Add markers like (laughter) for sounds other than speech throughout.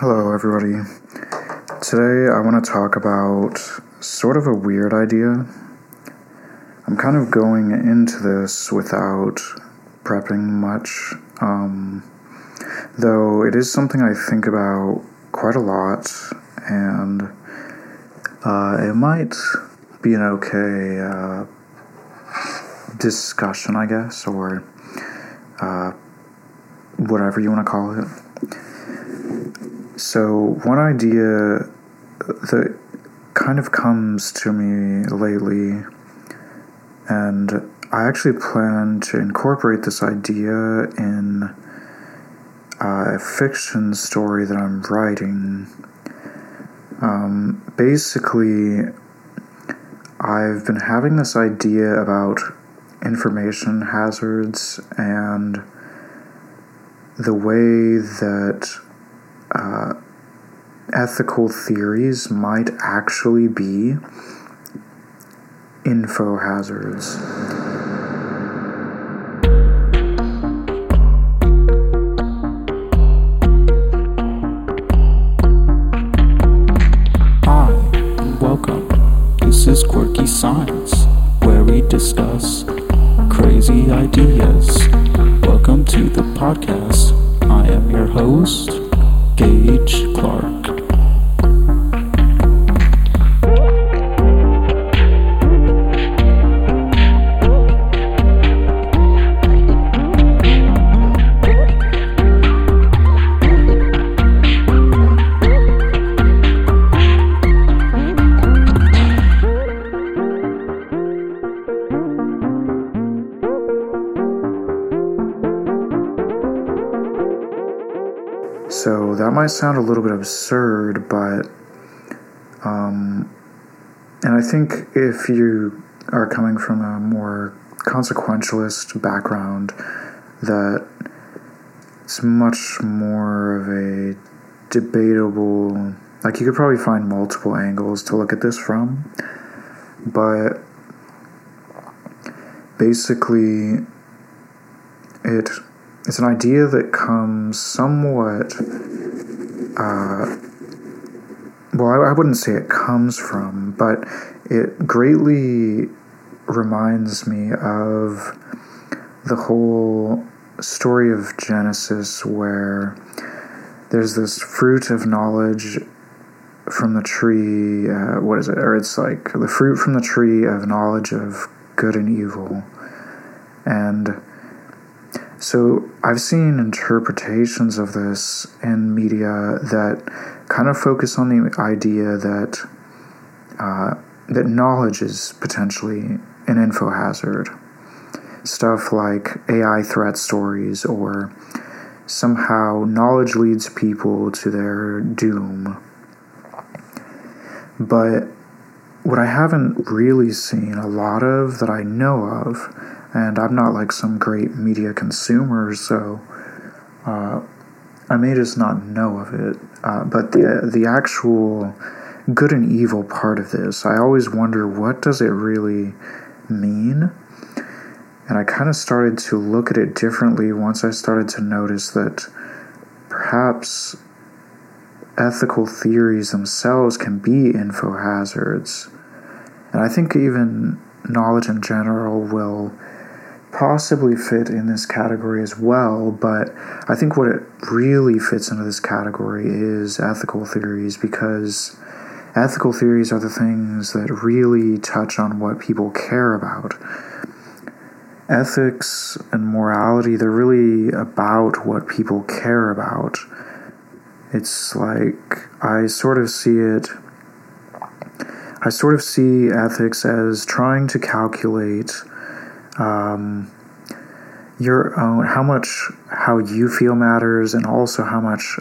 Hello, everybody. Today I want to talk about sort of a weird idea. I'm kind of going into this without prepping much, um, though it is something I think about quite a lot, and uh, it might be an okay uh, discussion, I guess, or uh, whatever you want to call it. So, one idea that kind of comes to me lately, and I actually plan to incorporate this idea in a fiction story that I'm writing. Um, basically, I've been having this idea about information hazards and the way that uh, ethical theories might actually be info hazards. Hi, and welcome. This is Quirky Science, where we discuss crazy ideas. Welcome to the podcast. I am your host, might sound a little bit absurd, but um, and I think if you are coming from a more consequentialist background, that it's much more of a debatable. Like you could probably find multiple angles to look at this from, but basically, it it's an idea that comes somewhat. Uh, well, I, I wouldn't say it comes from, but it greatly reminds me of the whole story of Genesis, where there's this fruit of knowledge from the tree. Uh, what is it? Or it's like the fruit from the tree of knowledge of good and evil. And so I've seen interpretations of this in media that kind of focus on the idea that uh, that knowledge is potentially an info hazard. Stuff like AI threat stories or somehow knowledge leads people to their doom. But what I haven't really seen a lot of that I know of, and I'm not like some great media consumer, so uh, I may just not know of it. Uh, but the the actual good and evil part of this, I always wonder what does it really mean. And I kind of started to look at it differently once I started to notice that perhaps ethical theories themselves can be info hazards. And I think even knowledge in general will possibly fit in this category as well, but I think what it really fits into this category is ethical theories because ethical theories are the things that really touch on what people care about. Ethics and morality, they're really about what people care about. It's like I sort of see it I sort of see ethics as trying to calculate um, your own how much how you feel matters and also how much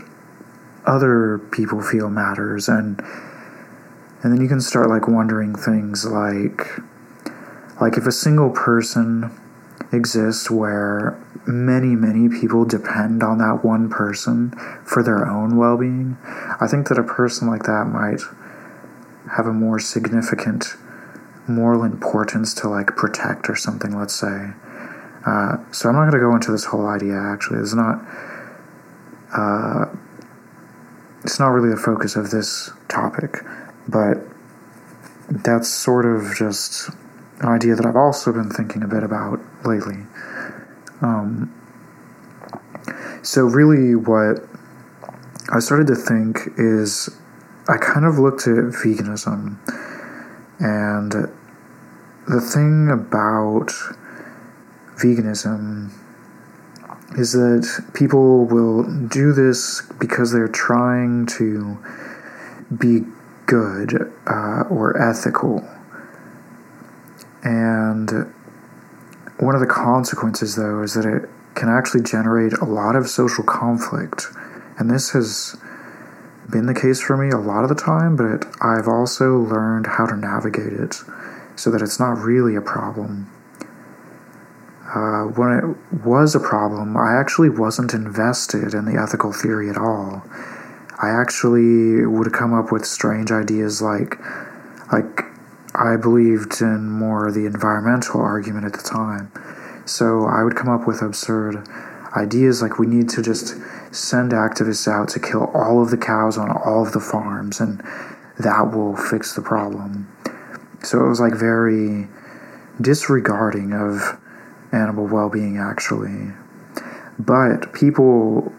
other people feel matters and and then you can start like wondering things like like if a single person exists where many many people depend on that one person for their own well-being i think that a person like that might have a more significant moral importance to like protect or something let's say uh, so i'm not going to go into this whole idea actually it's not uh, it's not really the focus of this topic, but that's sort of just an idea that I've also been thinking a bit about lately. Um, so, really, what I started to think is I kind of looked at veganism, and the thing about veganism is that people will do this because they're trying to be good uh, or ethical. And one of the consequences, though, is that it can actually generate a lot of social conflict. And this has been the case for me a lot of the time, but I've also learned how to navigate it so that it's not really a problem. Uh, when it was a problem, I actually wasn't invested in the ethical theory at all. I actually would come up with strange ideas like, like I believed in more the environmental argument at the time. So I would come up with absurd ideas like we need to just send activists out to kill all of the cows on all of the farms and that will fix the problem. So it was like very disregarding of animal well being, actually. But people,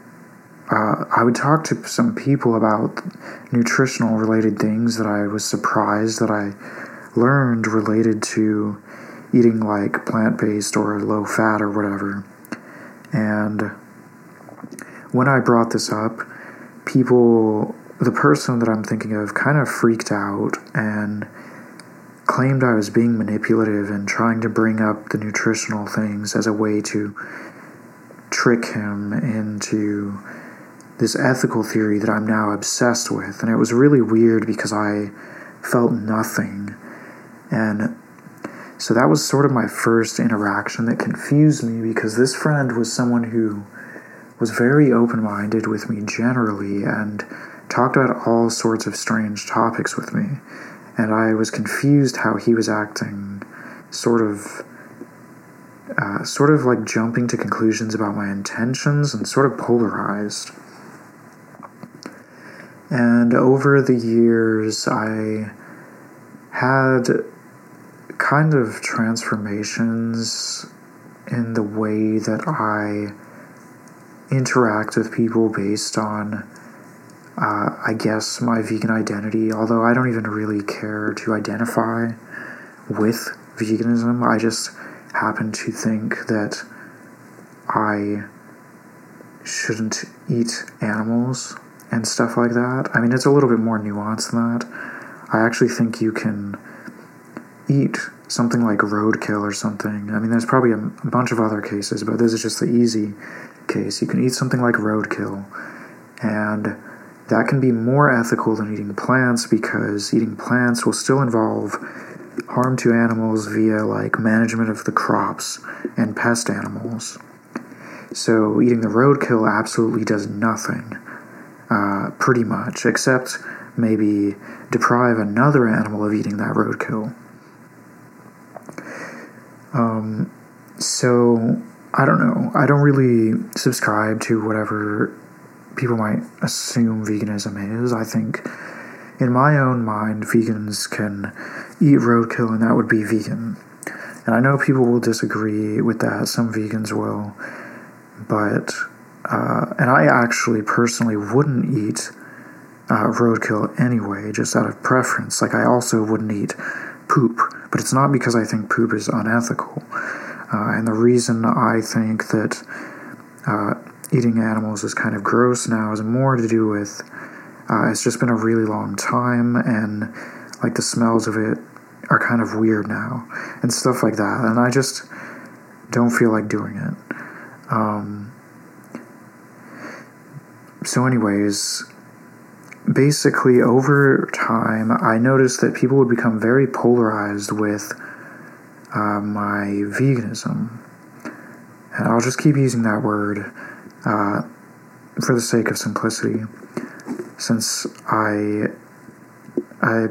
uh, I would talk to some people about nutritional related things that I was surprised that I learned related to eating like plant based or low fat or whatever. And when I brought this up, people, the person that I'm thinking of, kind of freaked out and claimed I was being manipulative and trying to bring up the nutritional things as a way to trick him into this ethical theory that I'm now obsessed with. And it was really weird because I felt nothing. And so that was sort of my first interaction that confused me because this friend was someone who was very open minded with me generally and talked about all sorts of strange topics with me and I was confused how he was acting, sort of, uh, sort of like jumping to conclusions about my intentions and sort of polarized. And over the years, I had kind of transformations in the way that I interact with people based on uh, I guess, my vegan identity, although I don't even really care to identify with veganism. I just happen to think that I shouldn't eat animals and stuff like that. I mean, it's a little bit more nuanced than that. I actually think you can eat something like roadkill or something. I mean, there's probably a, bunch of other cases, but this is just the easy case. You can eat something like roadkill and that can be more ethical than eating plants because eating plants will still involve harm to animals via like management of the crops and pest animals. So eating the roadkill absolutely does nothing, uh, pretty much, except maybe deprive another animal of eating that roadkill. Um, so I don't know. I don't really subscribe to whatever people might assume veganism is. I think, in my own mind, vegans can eat roadkill and that would be vegan. And I know people will disagree with that, some vegans will, but, uh, and I actually personally wouldn't eat uh, roadkill anyway, just out of preference. Like, I also wouldn't eat poop, but it's not because I think poop is unethical. Uh, and the reason I think that uh, eating animals is kind of gross now is more to do with uh, it's just been a really long time and like the smells of it are kind of weird now and stuff like that and i just don't feel like doing it um, so anyways basically over time i noticed that people would become very polarized with uh, my veganism and i'll just keep using that word uh, for the sake of simplicity, since I I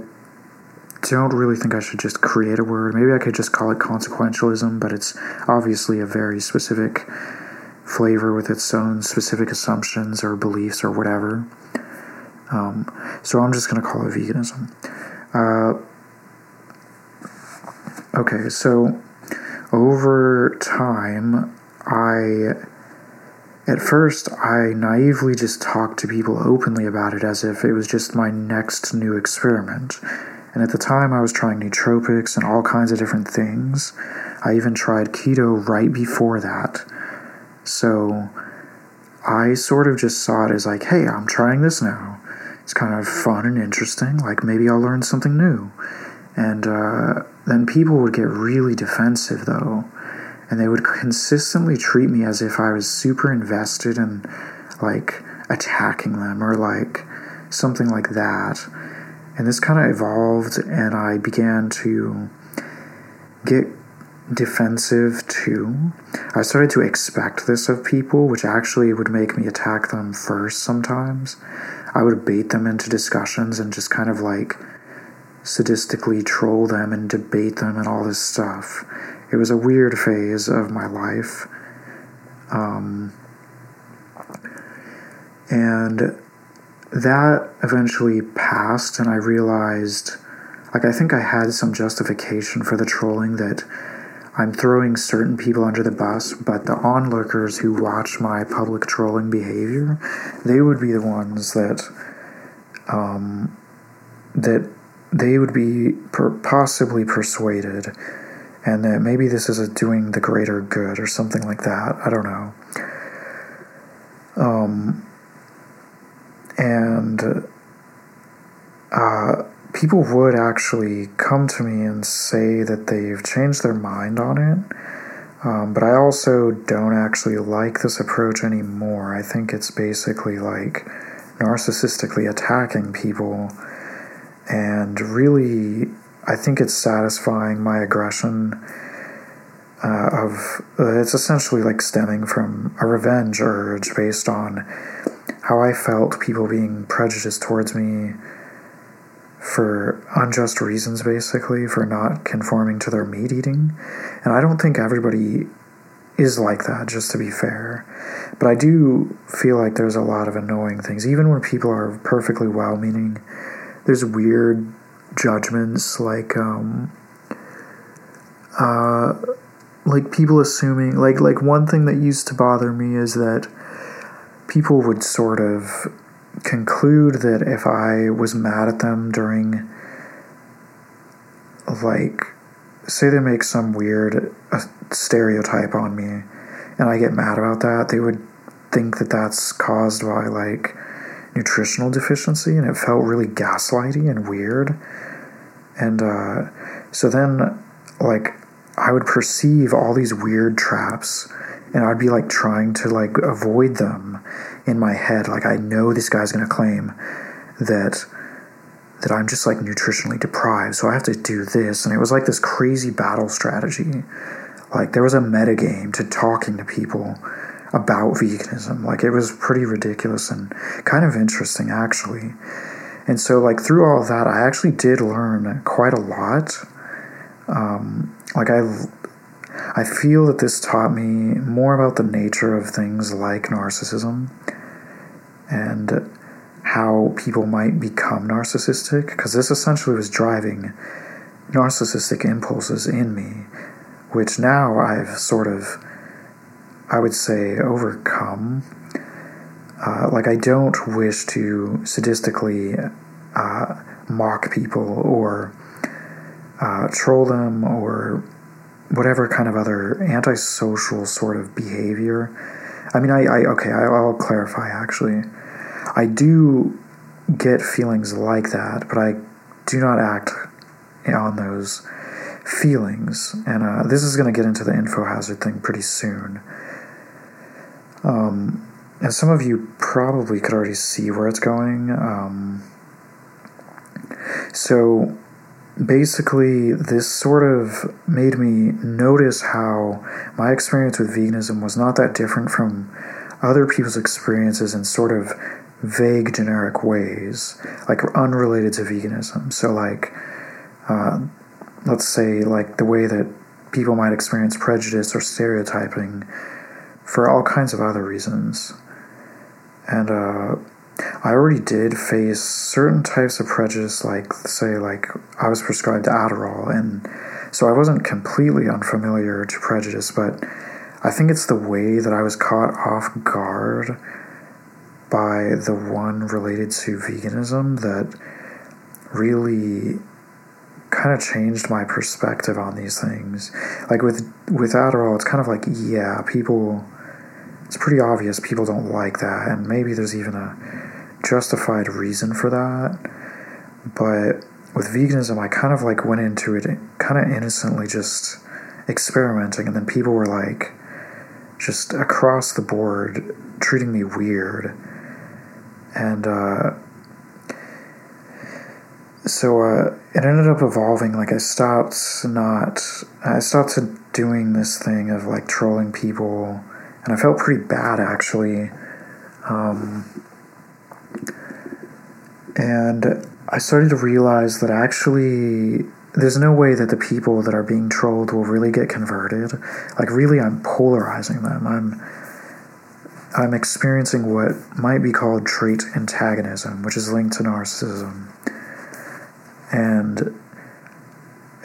don't really think I should just create a word. Maybe I could just call it consequentialism, but it's obviously a very specific flavor with its own specific assumptions or beliefs or whatever. Um, so I'm just going to call it veganism. Uh, okay, so over time, I at first, I naively just talked to people openly about it as if it was just my next new experiment. And at the time, I was trying nootropics and all kinds of different things. I even tried keto right before that. So I sort of just saw it as like, hey, I'm trying this now. It's kind of fun and interesting. Like maybe I'll learn something new. And uh, then people would get really defensive, though and they would consistently treat me as if I was super invested in like attacking them or like something like that. And this kind of evolved, and I began to get defensive too. I started to expect this of people, which actually would make me attack them first sometimes. I would bait them into discussions and just kind of like sadistically troll them and debate them and all this stuff it was a weird phase of my life. Um, and that eventually passed, and I realized, like, I think I had some justification for the trolling that I'm throwing certain people under the bus, but the onlookers who watch my public trolling behavior, they would be the ones that, um, that they would be per- possibly persuaded and that maybe this is doing the greater good or something like that. I don't know. Um, and uh, people would actually come to me and say that they've changed their mind on it. Um, but I also don't actually like this approach anymore. I think it's basically like narcissistically attacking people and really I think it's satisfying my aggression uh, of uh, it's essentially like stemming from a revenge urge based on how I felt people being prejudiced towards me for unjust reasons, basically, for not conforming to their meat eating. And I don't think everybody is like that, just to be fair. But I do feel like there's a lot of annoying things, even when people are perfectly well meaning. There's weird judgments like um uh like people assuming like like one thing that used to bother me is that people would sort of conclude that if I was mad at them during like say they make some weird uh, stereotype on me and I get mad about that they would think that that's caused by like nutritional deficiency and it felt really gaslighty and weird. And uh, so then, like, I would perceive all these weird traps, and I'd be like trying to like avoid them in my head. Like, I know this guy's gonna claim that that I'm just like nutritionally deprived, so I have to do this. And it was like this crazy battle strategy. Like, there was a meta game to talking to people about veganism. Like, it was pretty ridiculous and kind of interesting, actually. And so, like, through all that, I actually did learn quite a lot. Um, like, I, I feel that this taught me more about the nature of things like narcissism and how people might become narcissistic, because this essentially was driving narcissistic impulses in me, which now I've sort of, I would say, overcome. Uh, like I don't wish to sadistically uh, mock people or uh, troll them or whatever kind of other antisocial sort of behavior. I mean, I, I okay, I, I'll clarify actually. I do get feelings like that, but I do not act on those feelings. And uh, this is going to get into the info hazard thing pretty soon. Um, and some of you probably could already see where it's going. Um, so basically, this sort of made me notice how my experience with veganism was not that different from other people's experiences in sort of vague, generic ways, like unrelated to veganism. So, like, uh, let's say, like the way that people might experience prejudice or stereotyping for all kinds of other reasons. And uh, I already did face certain types of prejudice, like, say, like I was prescribed Adderall, and so I wasn't completely unfamiliar to prejudice, but I think it's the way that I was caught off guard by the one related to veganism that really kind of changed my perspective on these things. Like with with Adderall, it's kind of like yeah, people. It's pretty obvious people don't like that, and maybe there's even a justified reason for that. But with veganism, I kind of like went into it kind of innocently, just experimenting, and then people were like, just across the board, treating me weird, and. uh so uh, it ended up evolving. Like I stopped not, I stopped doing this thing of like trolling people, and I felt pretty bad actually. Um, and I started to realize that actually there's no way that the people that are being trolled will really get converted. Like really, I'm polarizing them. I'm I'm experiencing what might be called trait antagonism, which is linked to narcissism and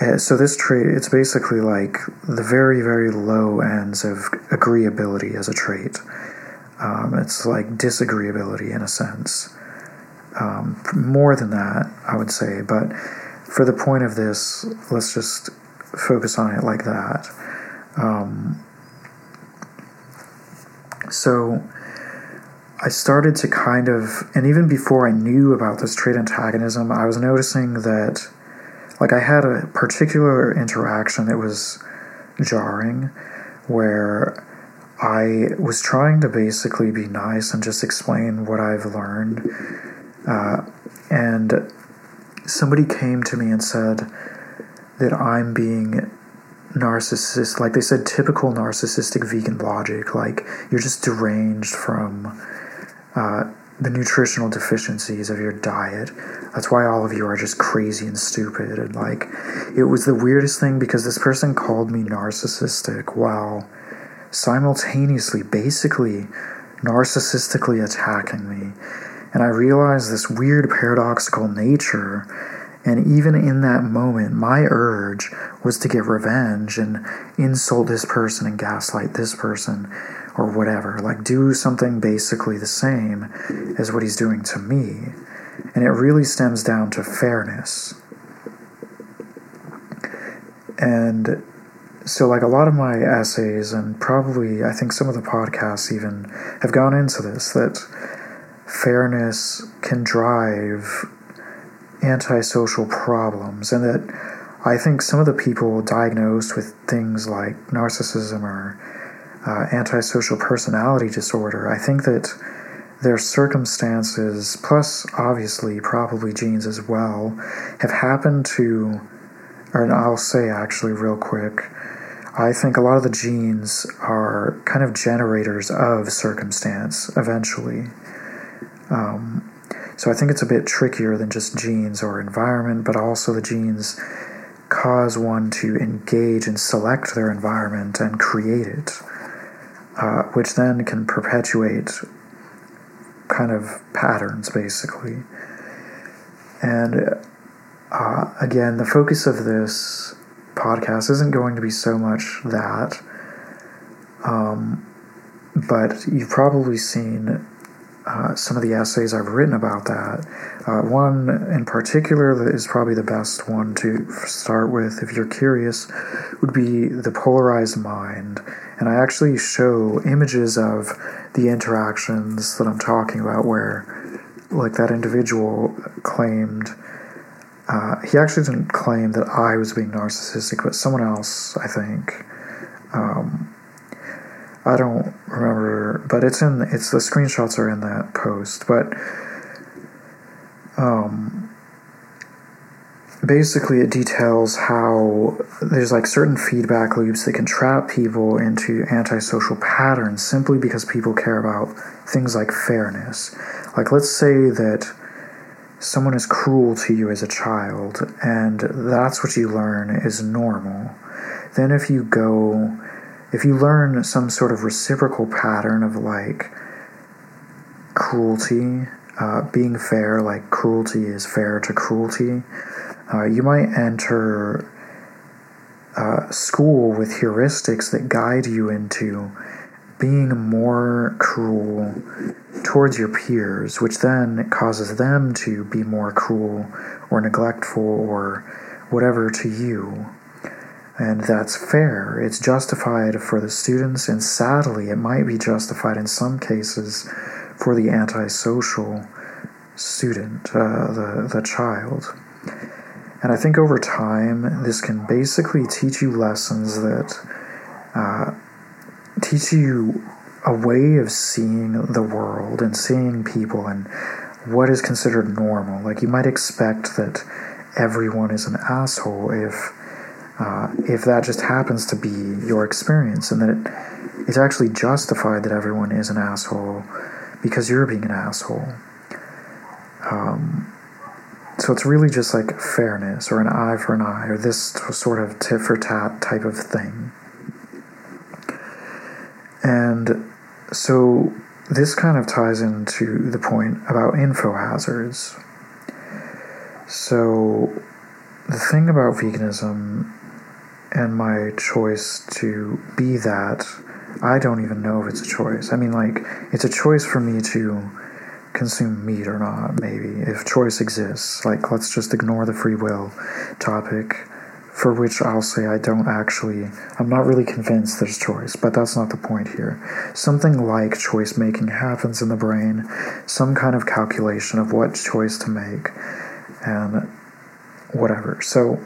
uh, so this trait it's basically like the very very low ends of agreeability as a trait um, it's like disagreeability in a sense um, more than that i would say but for the point of this let's just focus on it like that um, so I started to kind of, and even before I knew about this trait antagonism, I was noticing that, like, I had a particular interaction that was jarring where I was trying to basically be nice and just explain what I've learned. Uh, and somebody came to me and said that I'm being narcissist like they said typical narcissistic vegan logic like you're just deranged from uh, the nutritional deficiencies of your diet. That's why all of you are just crazy and stupid. And like, it was the weirdest thing because this person called me narcissistic while simultaneously, basically, narcissistically attacking me. And I realized this weird paradoxical nature. And even in that moment, my urge was to get revenge and insult this person and gaslight this person or whatever. Like, do something basically the same as what he's doing to me. And it really stems down to fairness. And so, like, a lot of my essays, and probably I think some of the podcasts even have gone into this that fairness can drive antisocial problems, and that I think some of the people diagnosed with things like narcissism or uh, antisocial personality disorder, I think that their circumstances, plus obviously probably genes as well, have happened to, or I'll say actually real quick, I think a lot of the genes are kind of generators of circumstance eventually. Um, so I think it's a bit trickier than just genes or environment, but also the genes cause one to engage and select their environment and create it uh, which then can perpetuate kind of patterns, basically. And uh, again, the focus of this podcast isn't going to be so much that, um, but you've probably seen uh, some of the essays I've written about that. Uh, one in particular that is probably the best one to start with, if you're curious, would be The Polarized Mind and I actually show images of the interactions that I'm talking about where, like, that individual claimed. Uh, he actually didn't claim that I was being narcissistic, but someone else, I think. Um, I don't remember, but it's in it's the screenshots are in that post. But um, basically it details how there's like certain feedback loops that can trap people into antisocial patterns simply because people care about things like fairness. Like let's say that someone is cruel to you as a child and that's what you learn is normal. Then if you go if you learn some sort of reciprocal pattern of like cruelty uh, being fair, like cruelty is fair to cruelty. Uh, you might enter uh, school with heuristics that guide you into being more cruel towards your peers, which then causes them to be more cruel or neglectful or whatever to you. And that's fair. It's justified for the students, and sadly, it might be justified in some cases for the antisocial student, uh, the, the child. And I think over time, this can basically teach you lessons that uh, teach you a way of seeing the world and seeing people and what is considered normal. Like you might expect that everyone is an asshole if uh, if that just happens to be your experience, and that it, it's actually justified that everyone is an asshole because you're being an asshole. Um, so it's really just like fairness or an eye for an eye or this sort of tit for tat type of thing. And so this kind of ties into the point about info hazards. So the thing about veganism and my choice to be that, I don't even know if it's a choice. I mean, like, it's a choice for me to consume meat or not, maybe, if choice exists. Like, let's just ignore the free will topic, for which I'll say I don't actually, I'm not really convinced there's choice, but that's not the point here. Something like choice making happens in the brain, some kind of calculation of what choice to make, and whatever. So,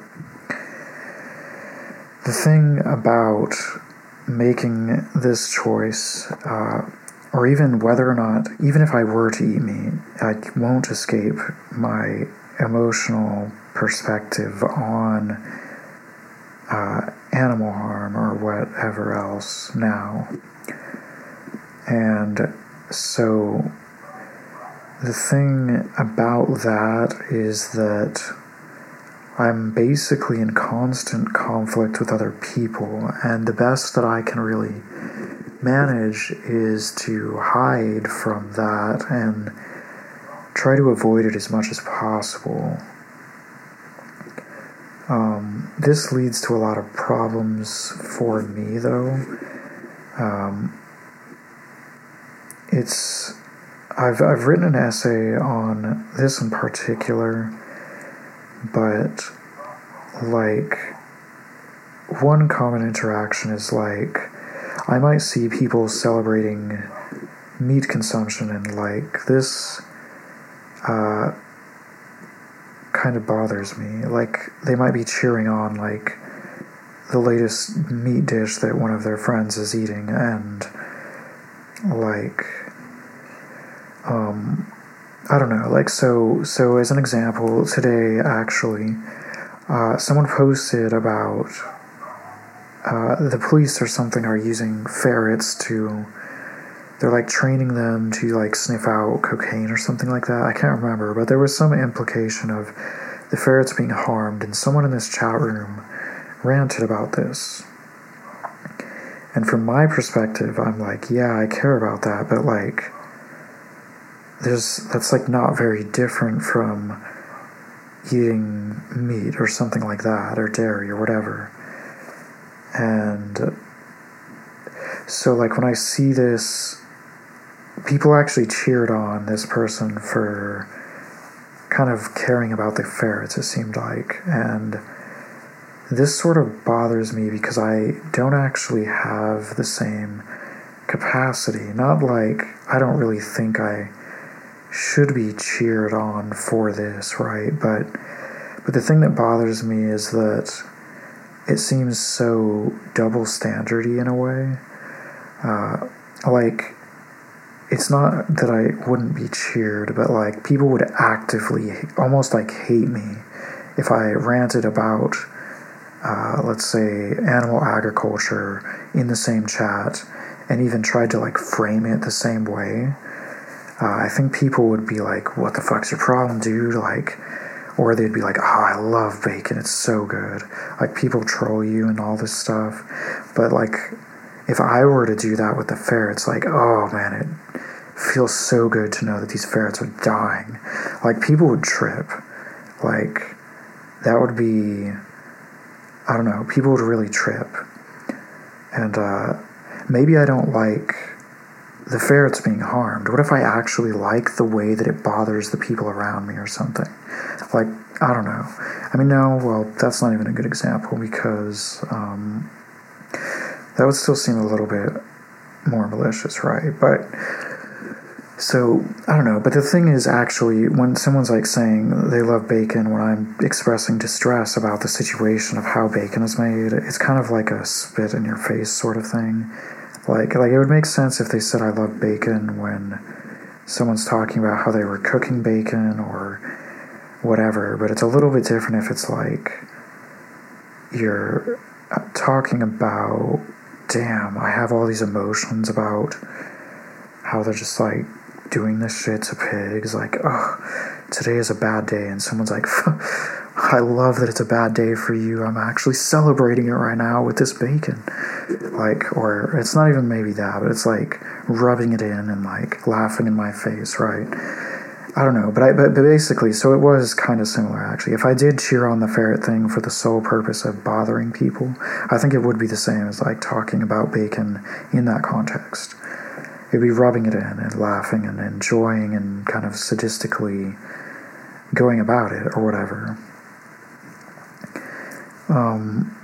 the thing about making this choice, uh, or even whether or not, even if I were to eat meat, I won't escape my emotional perspective on uh, animal harm or whatever else now. And so the thing about that is that I'm basically in constant conflict with other people, and the best that I can really manage is to hide from that and try to avoid it as much as possible. Um, this leads to a lot of problems for me, though. Um, it's I've I've written an essay on this in particular but like one common interaction is like I might see people celebrating meat consumption and like this uh, kind of bothers me. Like they might be cheering on like the latest meat dish that one of their friends is eating and like um I don't know, like so. So as an example, today actually, uh, someone posted about uh, the police or something are using ferrets to. They're like training them to like sniff out cocaine or something like that. I can't remember, but there was some implication of the ferrets being harmed, and someone in this chat room ranted about this. And from my perspective, I'm like, yeah, I care about that, but like there's that's like not very different from eating meat or something like that or dairy or whatever. And so like when i see this people actually cheered on this person for kind of caring about the ferrets it seemed like. And this sort of bothers me because i don't actually have the same capacity. Not like i don't really think i should be cheered on for this, right? But but the thing that bothers me is that it seems so double standardy in a way. Uh, like it's not that I wouldn't be cheered, but like people would actively almost like hate me if I ranted about, uh, let's say, animal agriculture in the same chat and even tried to like frame it the same way uh, I think people would be like, "What the fuck's your problem, dude?" Like, or they'd be like, "Oh, I love bacon; it's so good." Like people troll you and all this stuff, but like, if I were to do that with the ferrets, like, "Oh man, it feels so good to know that these ferrets are dying. Like people would trip. Like that would be I don't know, people would really trip. And uh, maybe I don't like the ferrets being harmed. What if I actually like the way that it bothers the people around me or something? Like, I don't know. I mean, no, well, that's not even a good example because um, that would still seem a little bit more malicious, right? But so I don't know. But the thing is, actually, when someone's like saying they love bacon, when I'm expressing distress about the situation of how bacon is made, it's kind of like a spit in your face sort of thing. Like, like it would make sense if they said I love bacon when someone's talking about how they were cooking bacon or whatever. But it's a little bit different if it's like you're uh, talking about, damn, I have all these emotions about how they're just like doing this shit to pigs. Like, oh, today is a bad day. And someone's like, (laughs) I love that it's a bad day for you. I'm actually celebrating it right now with this bacon. Like, or it's not even maybe that, but it's like rubbing it in and like laughing in my face, right? I don't know, but I but, but basically, so it was kind of similar actually. If I did cheer on the ferret thing for the sole purpose of bothering people, I think it would be the same as like talking about bacon in that context. It'd be rubbing it in and laughing and enjoying and kind of sadistically going about it or whatever. Um,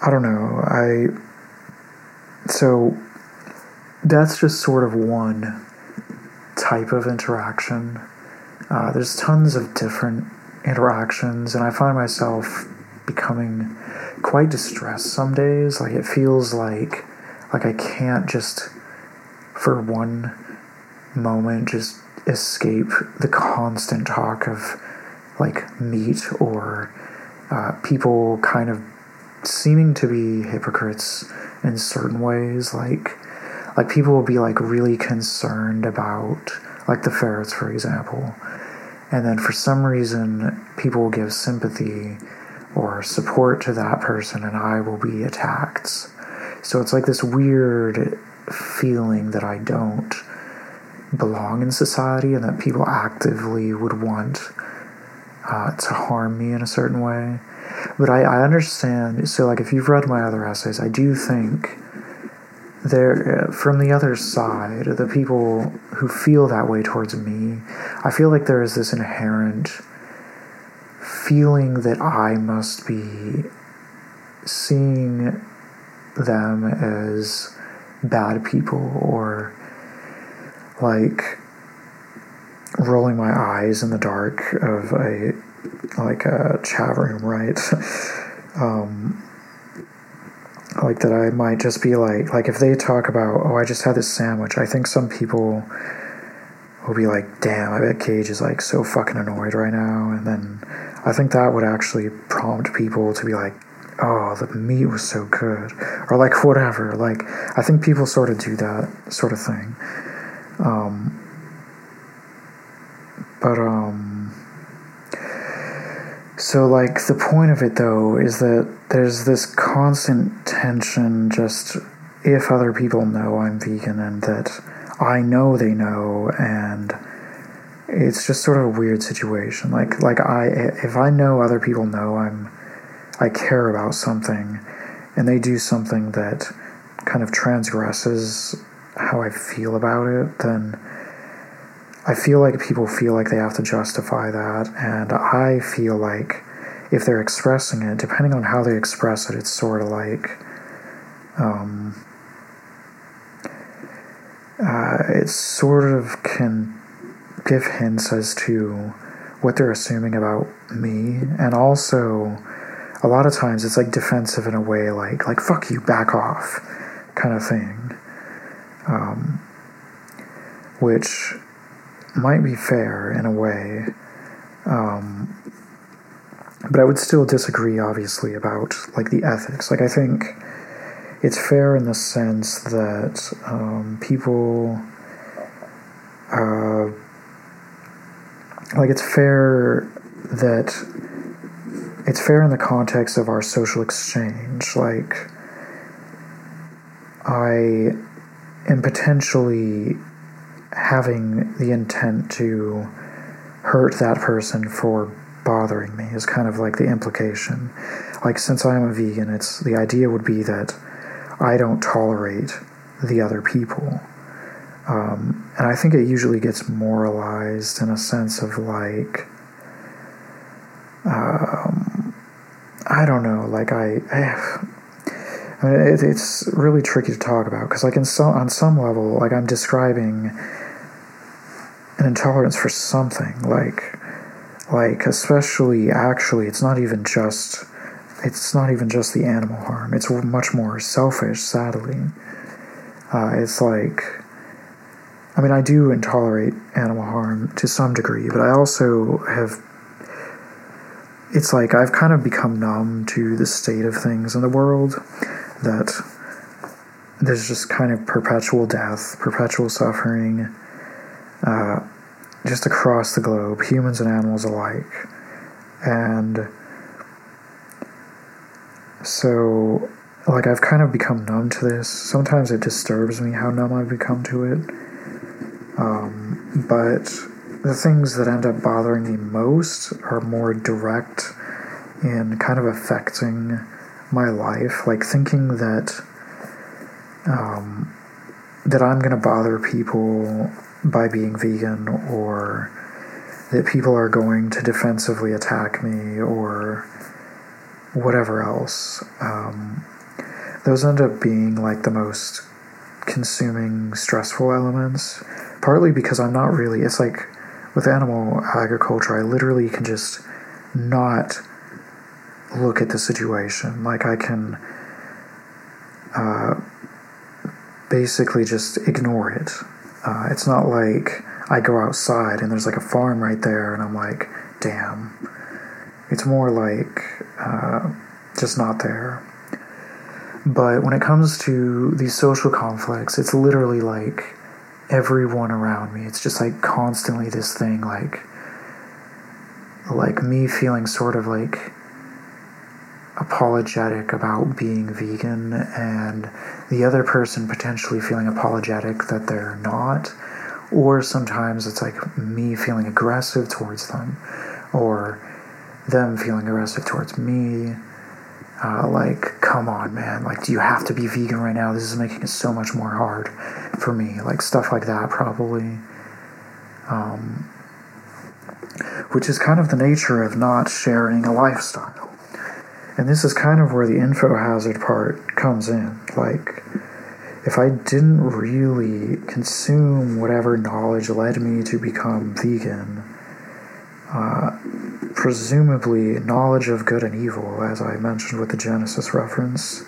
I don't know. I so that's just sort of one type of interaction. Uh, there's tons of different interactions, and I find myself becoming quite distressed some days. Like it feels like like I can't just for one moment just escape the constant talk of like meat or uh, people kind of seeming to be hypocrites in certain ways like like people will be like really concerned about like the ferrets for example. And then for some reason people will give sympathy or support to that person and i will be attacked. So it's like this weird feeling that i don't belong in society and that people actively would want uh, to harm me in a certain way. But I, I understand so like if you've read my other essays i do think there from the other side the people who feel that way towards me i feel like there is this inherent feeling that i must be seeing them as bad people or like rolling my eyes in the dark of a like a chat room right? Um like that I might just be like like if they talk about oh I just had this sandwich I think some people will be like damn I bet Cage is like so fucking annoyed right now. And then I think that would actually prompt people to be like oh the meat was so good. Or like whatever. Like I think people sort of do that sort of thing. Um but um so, like, the point of it, though, is that there's this constant tension just if other people know I'm vegan and that I know they know, and it's just sort of a weird situation. Like, like I, if I know other people know I'm, I care about something, and they do something that kind of transgresses how I feel about it, then I feel like people feel like they have to justify that, and I feel like if they're expressing it, depending on how they express it, it's sort of like um, uh, it sort of can give hints as to what they're assuming about me, and also a lot of times it's like defensive in a way, like like fuck you, back off, kind of thing, um, which might be fair in a way. Um, but I would still disagree, obviously, about like the ethics. Like I think it's fair in the sense that um, people, uh, like it's fair that it's fair in the context of our social exchange. Like I am potentially having the intent to hurt that person for bothering me is kind of like the implication. Like, since I'm a vegan, it's the idea would be that I don't tolerate the other people. Um, and I think it usually gets moralized in a sense of like, um, I don't know, like I, I, I mean, it, it's really tricky to talk about because, like, in some on some level, like I'm describing an intolerance for something, like, like especially actually, it's not even just, it's not even just the animal harm. It's much more selfish, sadly. Uh, it's like I mean, I do intolerate animal harm to some degree, but I also have. It's like I've kind of become numb to the state of things in the world, that there's just kind of perpetual death, perpetual suffering, uh, just across the globe, humans and animals alike. And so, like, I've kind of become numb to this. Sometimes it disturbs me how numb I've become to it um, but the things that end up bothering me most are more direct in kind of affecting my life, like thinking that um, that I'm going to bother people by being vegan, or that people are going to defensively attack me, or whatever else. Um, those end up being like the most consuming, stressful elements partly because I'm not really, it's like with animal agriculture, I literally can just not look at the situation. Like I can uh, basically just ignore it. Uh, it's not like I go outside and there's like a farm right there and I'm like, damn. It's more like uh, just not there. But when it comes to these social conflicts, it's literally like everyone around me. It's just like constantly this thing like like me feeling sort of like apologetic about being vegan and the other person potentially feeling apologetic that they're not or sometimes it's like me feeling aggressive towards them or them feeling aggressive towards me uh, like, come on, man. Like, do you have to be vegan right now? This is making it so much more hard for me. Like, stuff like that, probably. Um, which is kind of the nature of not sharing a lifestyle. And this is kind of where the info hazard part comes in. Like, if I didn't really consume whatever knowledge led me to become vegan, uh, presumably knowledge of good and evil, as I mentioned with the Genesis reference,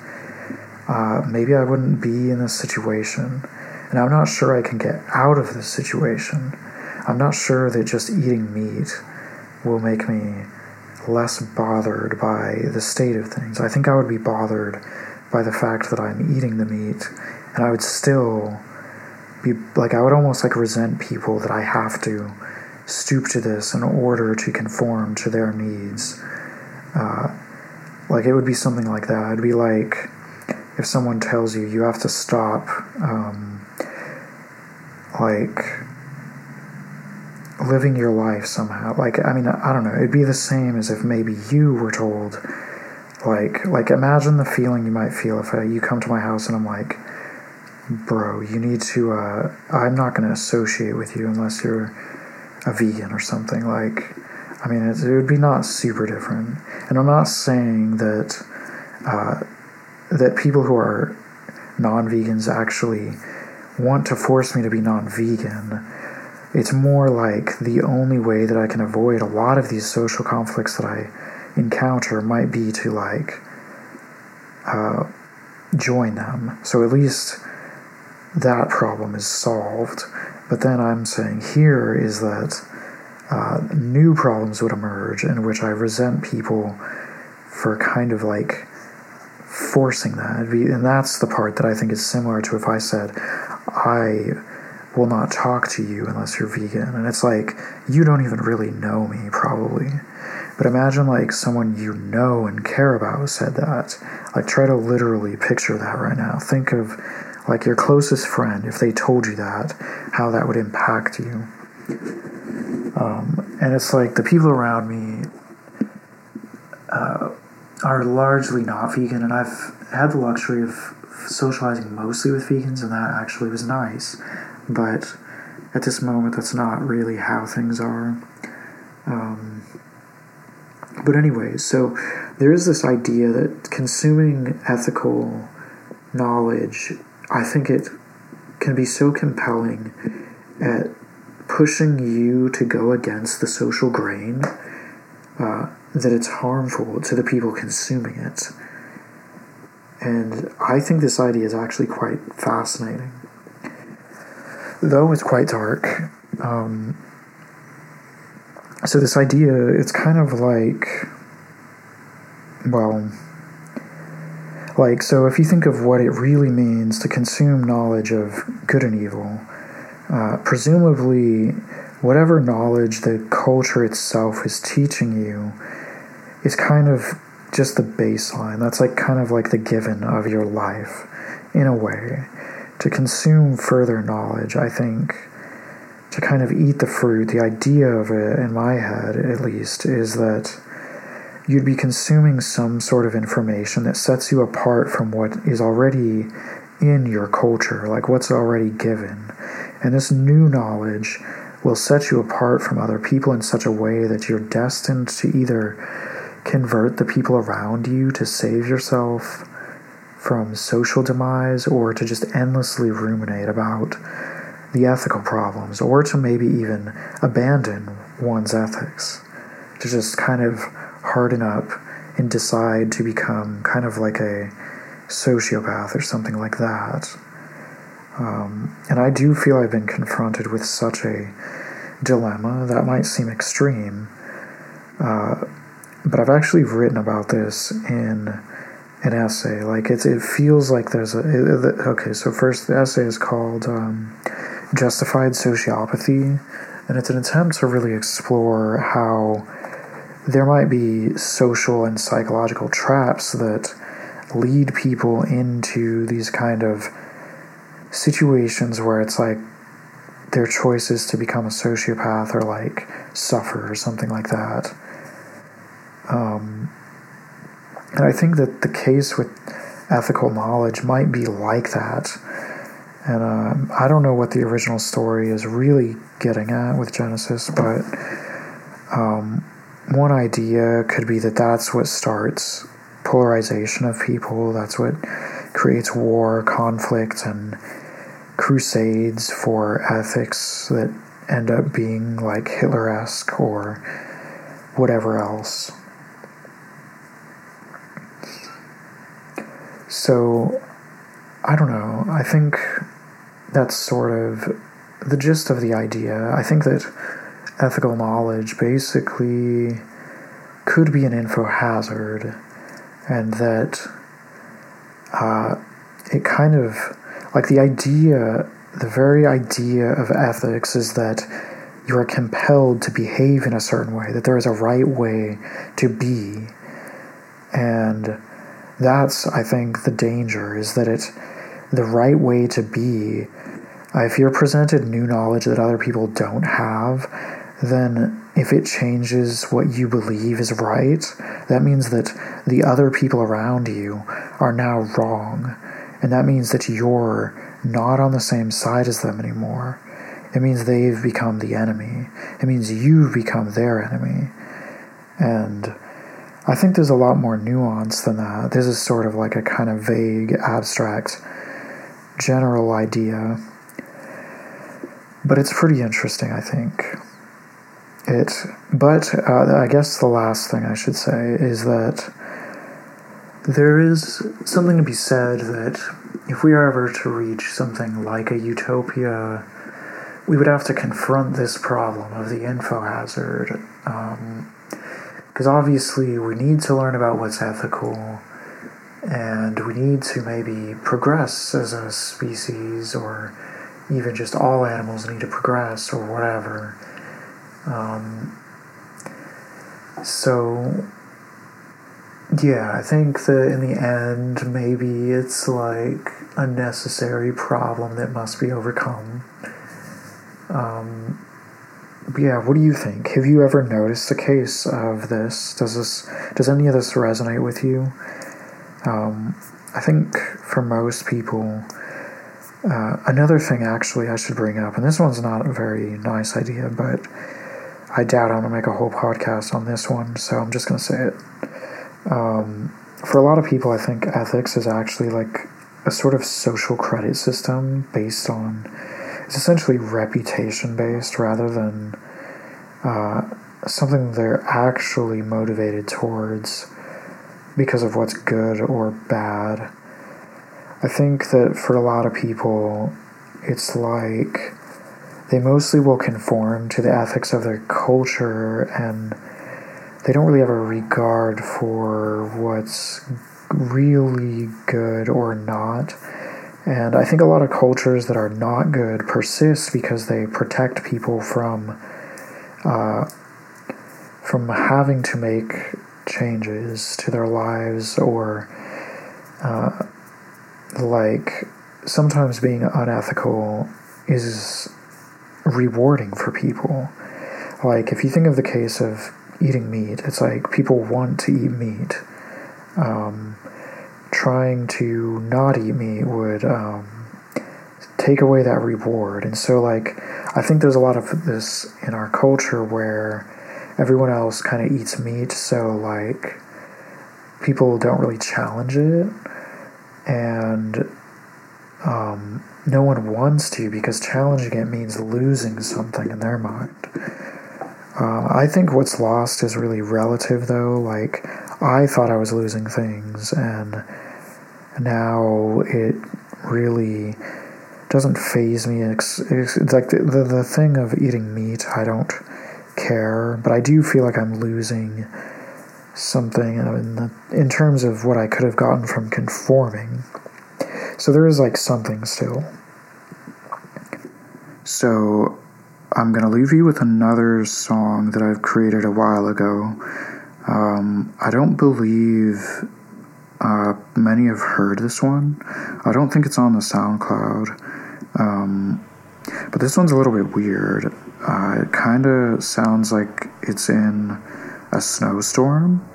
uh, maybe I wouldn't be in this situation. And I'm not sure I can get out of this situation. I'm not sure that just eating meat will make me less bothered by the state of things. I think I would be bothered by the fact that I'm eating the meat, and I would still be like, I would almost like resent people that I have to stoop to this in order to conform to their needs. Uh, like it would be something like that. It'd be like if someone tells you you have to stop, um, like living your life somehow. Like I mean, I don't know. It'd be the same as if maybe you were told, like, like imagine the feeling you might feel if uh, you come to my house and I'm like, bro, you need to. Uh, I'm not going to associate with you unless you're a vegan or something. Like, I mean, it, it would be not super different. And I'm not saying that uh, that people who are non-vegans actually want to force me to be non-vegan. It's more like the only way that I can avoid a lot of these social conflicts that I encounter might be to like uh, join them. So at least that problem is solved. But then I'm saying here is that uh, new problems would emerge in which I resent people for kind of like forcing that. And that's the part that I think is similar to if I said, I will not talk to you unless you're vegan. And it's like, you don't even really know me, probably. But imagine like someone you know and care about said that. Like, try to literally picture that right now. Think of like your closest friend, if they told you that, how that would impact you. Um, and it's like the people around me uh, are largely not vegan, and I've had the luxury of socializing mostly with vegans, and that actually was nice. But at this moment, that's not really how things are. Um, but anyway, so there is this idea that consuming ethical knowledge, I think it can be so compelling at pushing you to go against the social grain uh, that it's harmful to the people consuming it. And I think this idea is actually quite fascinating. Though it's quite dark. Um, so, this idea, it's kind of like, well, like, so if you think of what it really means to consume knowledge of good and evil, uh, presumably, whatever knowledge the culture itself is teaching you is kind of just the baseline. That's like kind of like the given of your life, in a way. To consume further knowledge, I think, to kind of eat the fruit, the idea of it, in my head at least, is that you'd be consuming some sort of information that sets you apart from what is already in your culture, like what's already given. And this new knowledge will set you apart from other people in such a way that you're destined to either convert the people around you to save yourself from social demise or to just endlessly ruminate about the ethical problems or to maybe even abandon one's ethics to just kind of harden up and decide to become kind of like a sociopath or something like that. Um, and I do feel I've been confronted with such a dilemma that might seem extreme. Uh, but I've actually written about this in an essay. Like it's, it feels like there's a. It, okay, so first the essay is called um, "Justified Sociopathy," and it's an attempt to really explore how there might be social and psychological traps that lead people into these kind of situations where it's like their choices to become a sociopath or like suffer or something like that. Um, and I think that the case with ethical knowledge might be like that. And uh, I don't know what the original story is really getting at with Genesis, but um, one idea could be that that's what starts polarization of people, that's what creates war, conflict, and crusades for ethics that end up being like Hitler esque or whatever else. So, I don't know. I think that's sort of the gist of the idea. I think that ethical knowledge basically could be an info hazard, and that uh, it kind of like the idea, the very idea of ethics is that you are compelled to behave in a certain way, that there is a right way to be. And that's, I think, the danger is that it's the right way to be. If you're presented new knowledge that other people don't have, then if it changes what you believe is right, that means that the other people around you are now wrong. And that means that you're not on the same side as them anymore. It means they've become the enemy. It means you've become their enemy. And I think there's a lot more nuance than that. This is sort of like a kind of vague, abstract, general idea. But it's pretty interesting, I think. It, but uh, I guess the last thing I should say is that there is something to be said that if we are ever to reach something like a utopia, we would have to confront this problem of the info hazard. Because obviously, we need to learn about what's ethical, and we need to maybe progress as a species, or even just all animals need to progress, or whatever. Um, so yeah, I think that in the end, maybe it's like a necessary problem that must be overcome. Um, yeah, what do you think? Have you ever noticed a case of this? Does this does any of this resonate with you? Um, I think for most people, uh, another thing actually I should bring up, and this one's not a very nice idea, but I doubt I'm gonna make a whole podcast on this one, so I'm just gonna say it. Um, for a lot of people, I think ethics is actually like a sort of social credit system based on it's essentially reputation based rather than uh, something they're actually motivated towards because of what's good or bad. I think that for a lot of people, it's like they mostly will conform to the ethics of their culture and they don't really have a regard for what's really good or not. And I think a lot of cultures that are not good persist because they protect people from uh, from having to make changes to their lives or uh, like sometimes being unethical is rewarding for people. Like if you think of the case of eating meat, it's like people want to eat meat. Um, trying to not eat meat would um, take away that reward. And so, like, I think there's a lot of this in our culture where everyone else kind of eats meat, so, like, people don't really challenge it. And um, no one wants to because challenging it means losing something in their mind. Uh, I think what's lost is really relative, though. Like, I thought I was losing things, and now it really doesn't faze me. It's, it's, like the, the, the thing of eating meat, I don't care, but I do feel like I'm losing something in, the, in terms of what I could have gotten from conforming. So there is like something still. So I'm going to leave you with another song that I've created a while ago. Um, I don't believe uh, many have heard this one. I don't think it's on the SoundCloud. Um, but this one's a little bit weird. Uh, it kind of sounds like it's in a snowstorm.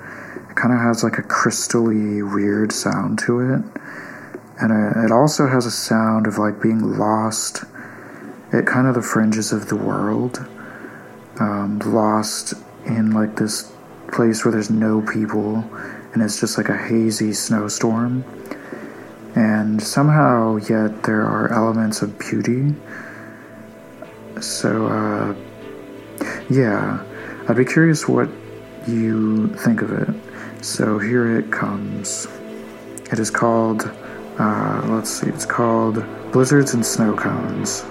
It kind of has like a crystally weird sound to it. And it also has a sound of like being lost at kind of the fringes of the world. Um, lost in like this place where there's no people and it's just like a hazy snowstorm. And somehow, yet, there are elements of beauty. So, uh, yeah, I'd be curious what you think of it. So, here it comes. It is called, uh, let's see, it's called Blizzards and Snow Cones.